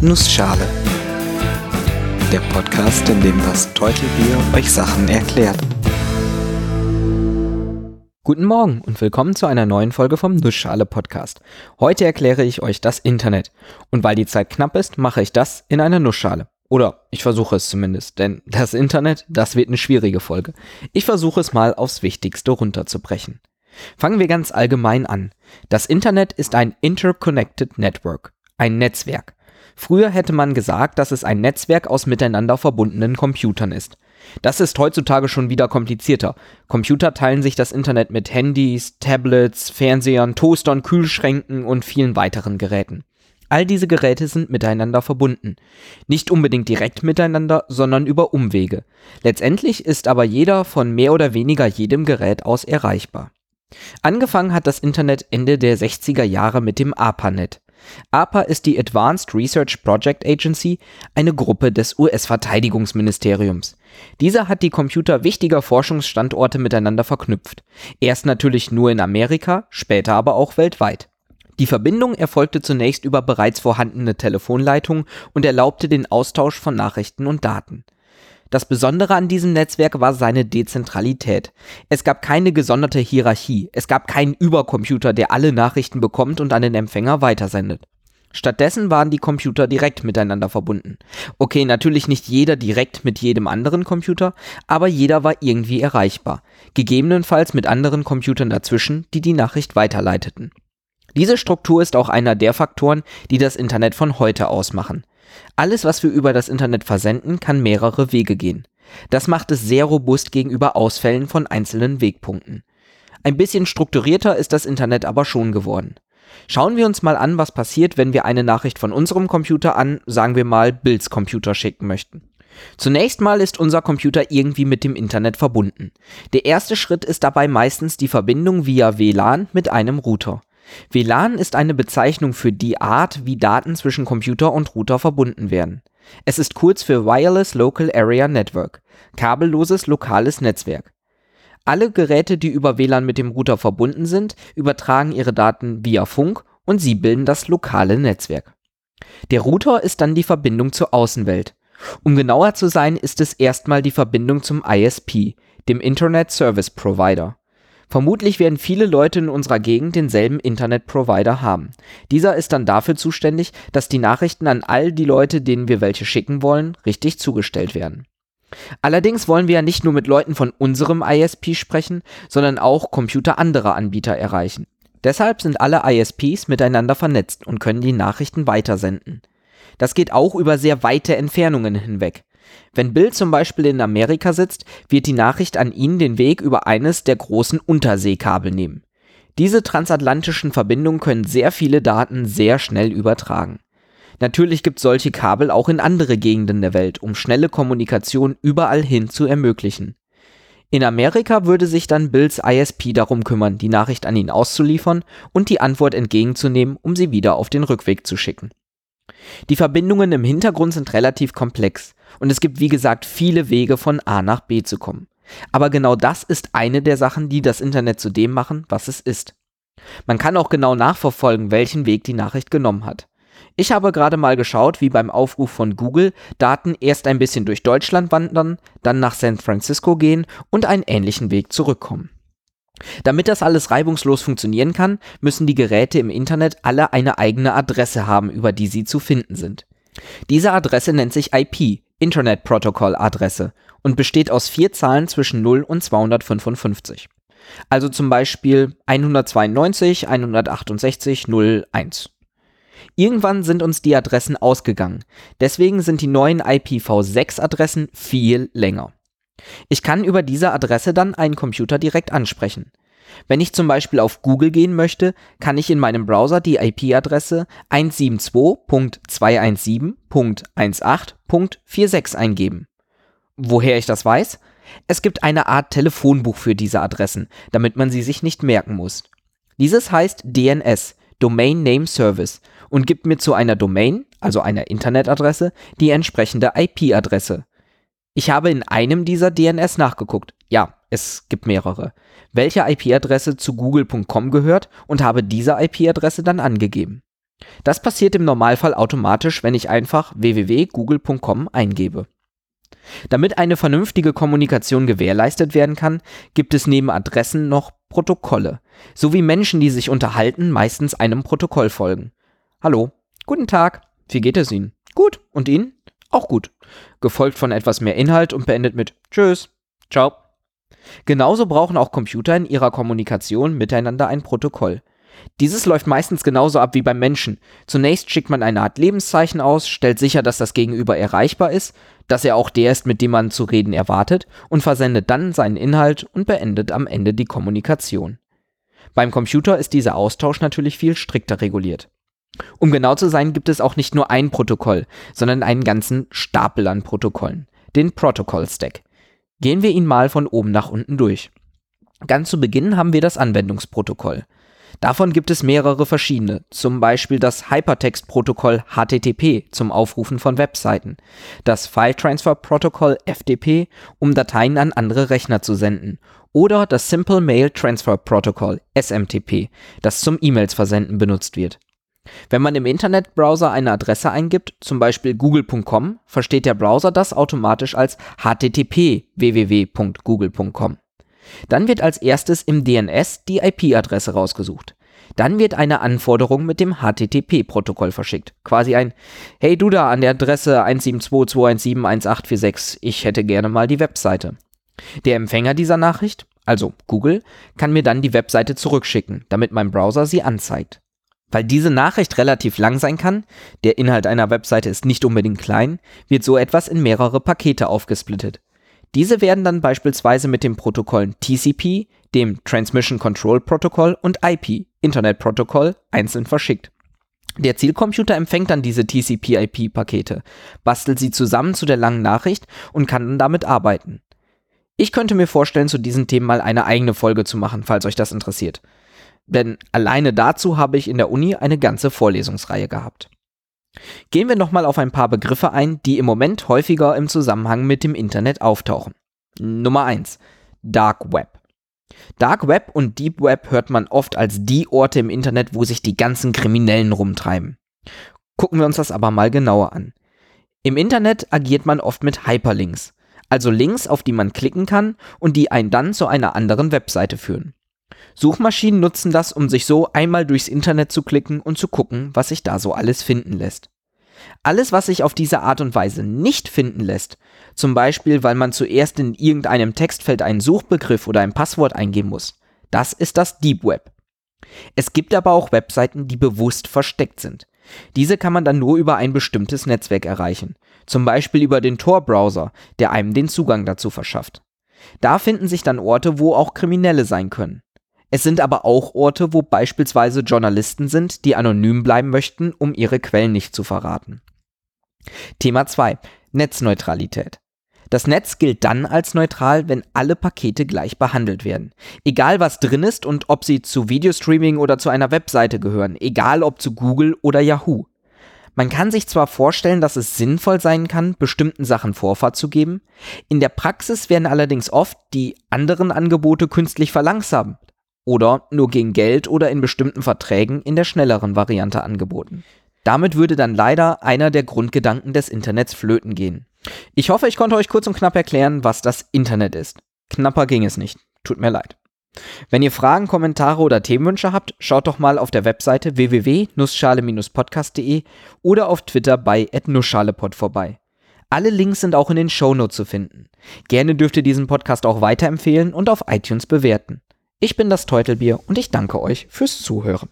Nussschale. Der Podcast, in dem das Teutelbier euch Sachen erklärt. Guten Morgen und willkommen zu einer neuen Folge vom Nussschale Podcast. Heute erkläre ich euch das Internet. Und weil die Zeit knapp ist, mache ich das in einer Nussschale. Oder ich versuche es zumindest, denn das Internet, das wird eine schwierige Folge. Ich versuche es mal aufs Wichtigste runterzubrechen. Fangen wir ganz allgemein an. Das Internet ist ein Interconnected Network, ein Netzwerk. Früher hätte man gesagt, dass es ein Netzwerk aus miteinander verbundenen Computern ist. Das ist heutzutage schon wieder komplizierter. Computer teilen sich das Internet mit Handys, Tablets, Fernsehern, Toastern, Kühlschränken und vielen weiteren Geräten. All diese Geräte sind miteinander verbunden. Nicht unbedingt direkt miteinander, sondern über Umwege. Letztendlich ist aber jeder von mehr oder weniger jedem Gerät aus erreichbar. Angefangen hat das Internet Ende der 60er Jahre mit dem ARPANET. ARPA ist die Advanced Research Project Agency, eine Gruppe des US-Verteidigungsministeriums. Dieser hat die Computer wichtiger Forschungsstandorte miteinander verknüpft. Erst natürlich nur in Amerika, später aber auch weltweit. Die Verbindung erfolgte zunächst über bereits vorhandene Telefonleitungen und erlaubte den Austausch von Nachrichten und Daten. Das Besondere an diesem Netzwerk war seine Dezentralität. Es gab keine gesonderte Hierarchie, es gab keinen Übercomputer, der alle Nachrichten bekommt und an den Empfänger weitersendet. Stattdessen waren die Computer direkt miteinander verbunden. Okay, natürlich nicht jeder direkt mit jedem anderen Computer, aber jeder war irgendwie erreichbar, gegebenenfalls mit anderen Computern dazwischen, die die Nachricht weiterleiteten. Diese Struktur ist auch einer der Faktoren, die das Internet von heute ausmachen. Alles, was wir über das Internet versenden, kann mehrere Wege gehen. Das macht es sehr robust gegenüber Ausfällen von einzelnen Wegpunkten. Ein bisschen strukturierter ist das Internet aber schon geworden. Schauen wir uns mal an, was passiert, wenn wir eine Nachricht von unserem Computer an, sagen wir mal, Bills Computer schicken möchten. Zunächst mal ist unser Computer irgendwie mit dem Internet verbunden. Der erste Schritt ist dabei meistens die Verbindung via WLAN mit einem Router. WLAN ist eine Bezeichnung für die Art, wie Daten zwischen Computer und Router verbunden werden. Es ist kurz für Wireless Local Area Network, kabelloses lokales Netzwerk. Alle Geräte, die über WLAN mit dem Router verbunden sind, übertragen ihre Daten via Funk und sie bilden das lokale Netzwerk. Der Router ist dann die Verbindung zur Außenwelt. Um genauer zu sein, ist es erstmal die Verbindung zum ISP, dem Internet Service Provider. Vermutlich werden viele Leute in unserer Gegend denselben Internetprovider haben. Dieser ist dann dafür zuständig, dass die Nachrichten an all die Leute, denen wir welche schicken wollen, richtig zugestellt werden. Allerdings wollen wir ja nicht nur mit Leuten von unserem ISP sprechen, sondern auch Computer anderer Anbieter erreichen. Deshalb sind alle ISPs miteinander vernetzt und können die Nachrichten weitersenden. Das geht auch über sehr weite Entfernungen hinweg. Wenn Bill zum Beispiel in Amerika sitzt, wird die Nachricht an ihn den Weg über eines der großen Unterseekabel nehmen. Diese transatlantischen Verbindungen können sehr viele Daten sehr schnell übertragen. Natürlich gibt es solche Kabel auch in andere Gegenden der Welt, um schnelle Kommunikation überall hin zu ermöglichen. In Amerika würde sich dann Bills ISP darum kümmern, die Nachricht an ihn auszuliefern und die Antwort entgegenzunehmen, um sie wieder auf den Rückweg zu schicken. Die Verbindungen im Hintergrund sind relativ komplex und es gibt wie gesagt viele Wege von A nach B zu kommen. Aber genau das ist eine der Sachen, die das Internet zu dem machen, was es ist. Man kann auch genau nachverfolgen, welchen Weg die Nachricht genommen hat. Ich habe gerade mal geschaut, wie beim Aufruf von Google Daten erst ein bisschen durch Deutschland wandern, dann nach San Francisco gehen und einen ähnlichen Weg zurückkommen. Damit das alles reibungslos funktionieren kann, müssen die Geräte im Internet alle eine eigene Adresse haben, über die sie zu finden sind. Diese Adresse nennt sich IP, Internet Protocol Adresse, und besteht aus vier Zahlen zwischen 0 und 255. Also zum Beispiel 192, 168, 01. Irgendwann sind uns die Adressen ausgegangen, deswegen sind die neuen IPv6-Adressen viel länger. Ich kann über diese Adresse dann einen Computer direkt ansprechen. Wenn ich zum Beispiel auf Google gehen möchte, kann ich in meinem Browser die IP-Adresse 172.217.18.46 eingeben. Woher ich das weiß? Es gibt eine Art Telefonbuch für diese Adressen, damit man sie sich nicht merken muss. Dieses heißt DNS, Domain Name Service, und gibt mir zu einer Domain, also einer Internetadresse, die entsprechende IP-Adresse. Ich habe in einem dieser DNS nachgeguckt. Ja, es gibt mehrere. Welche IP-Adresse zu google.com gehört und habe diese IP-Adresse dann angegeben. Das passiert im Normalfall automatisch, wenn ich einfach www.google.com eingebe. Damit eine vernünftige Kommunikation gewährleistet werden kann, gibt es neben Adressen noch Protokolle, so wie Menschen, die sich unterhalten, meistens einem Protokoll folgen. Hallo, guten Tag, wie geht es Ihnen? Gut, und Ihnen? Auch gut. Gefolgt von etwas mehr Inhalt und beendet mit Tschüss, ciao. Genauso brauchen auch Computer in ihrer Kommunikation miteinander ein Protokoll. Dieses läuft meistens genauso ab wie beim Menschen. Zunächst schickt man eine Art Lebenszeichen aus, stellt sicher, dass das Gegenüber erreichbar ist, dass er auch der ist, mit dem man zu reden erwartet, und versendet dann seinen Inhalt und beendet am Ende die Kommunikation. Beim Computer ist dieser Austausch natürlich viel strikter reguliert. Um genau zu sein, gibt es auch nicht nur ein Protokoll, sondern einen ganzen Stapel an Protokollen, den Protocol Stack. Gehen wir ihn mal von oben nach unten durch. Ganz zu Beginn haben wir das Anwendungsprotokoll. Davon gibt es mehrere verschiedene, zum Beispiel das Hypertext-Protokoll HTTP zum Aufrufen von Webseiten, das File Transfer Protocol FTP, um Dateien an andere Rechner zu senden, oder das Simple Mail Transfer Protocol SMTP, das zum E-Mails versenden benutzt wird. Wenn man im Internetbrowser eine Adresse eingibt, zum Beispiel google.com, versteht der Browser das automatisch als http www.google.com. Dann wird als erstes im DNS die IP-Adresse rausgesucht. Dann wird eine Anforderung mit dem HTTP-Protokoll verschickt. Quasi ein Hey du da an der Adresse 172.217.1846, ich hätte gerne mal die Webseite. Der Empfänger dieser Nachricht, also Google, kann mir dann die Webseite zurückschicken, damit mein Browser sie anzeigt. Weil diese Nachricht relativ lang sein kann, der Inhalt einer Webseite ist nicht unbedingt klein, wird so etwas in mehrere Pakete aufgesplittet. Diese werden dann beispielsweise mit den Protokollen TCP, dem Transmission Control Protocol und IP, Internet Protocol, einzeln verschickt. Der Zielcomputer empfängt dann diese TCP-IP-Pakete, bastelt sie zusammen zu der langen Nachricht und kann dann damit arbeiten. Ich könnte mir vorstellen, zu diesen Themen mal eine eigene Folge zu machen, falls euch das interessiert. Denn alleine dazu habe ich in der Uni eine ganze Vorlesungsreihe gehabt. Gehen wir nochmal auf ein paar Begriffe ein, die im Moment häufiger im Zusammenhang mit dem Internet auftauchen. Nummer 1. Dark Web. Dark Web und Deep Web hört man oft als die Orte im Internet, wo sich die ganzen Kriminellen rumtreiben. Gucken wir uns das aber mal genauer an. Im Internet agiert man oft mit Hyperlinks, also Links, auf die man klicken kann und die einen dann zu einer anderen Webseite führen. Suchmaschinen nutzen das, um sich so einmal durchs Internet zu klicken und zu gucken, was sich da so alles finden lässt. Alles, was sich auf diese Art und Weise nicht finden lässt, zum Beispiel weil man zuerst in irgendeinem Textfeld einen Suchbegriff oder ein Passwort eingeben muss, das ist das Deep Web. Es gibt aber auch Webseiten, die bewusst versteckt sind. Diese kann man dann nur über ein bestimmtes Netzwerk erreichen, zum Beispiel über den Tor-Browser, der einem den Zugang dazu verschafft. Da finden sich dann Orte, wo auch Kriminelle sein können. Es sind aber auch Orte, wo beispielsweise Journalisten sind, die anonym bleiben möchten, um ihre Quellen nicht zu verraten. Thema 2. Netzneutralität. Das Netz gilt dann als neutral, wenn alle Pakete gleich behandelt werden. Egal was drin ist und ob sie zu Videostreaming oder zu einer Webseite gehören, egal ob zu Google oder Yahoo. Man kann sich zwar vorstellen, dass es sinnvoll sein kann, bestimmten Sachen Vorfahrt zu geben, in der Praxis werden allerdings oft die anderen Angebote künstlich verlangsamt oder nur gegen Geld oder in bestimmten Verträgen in der schnelleren Variante angeboten. Damit würde dann leider einer der Grundgedanken des Internets flöten gehen. Ich hoffe, ich konnte euch kurz und knapp erklären, was das Internet ist. Knapper ging es nicht. Tut mir leid. Wenn ihr Fragen, Kommentare oder Themenwünsche habt, schaut doch mal auf der Webseite www.nussschale-podcast.de oder auf Twitter bei @nussschalepod vorbei. Alle Links sind auch in den Shownotes zu finden. Gerne dürft ihr diesen Podcast auch weiterempfehlen und auf iTunes bewerten. Ich bin das Teutelbier und ich danke euch fürs Zuhören.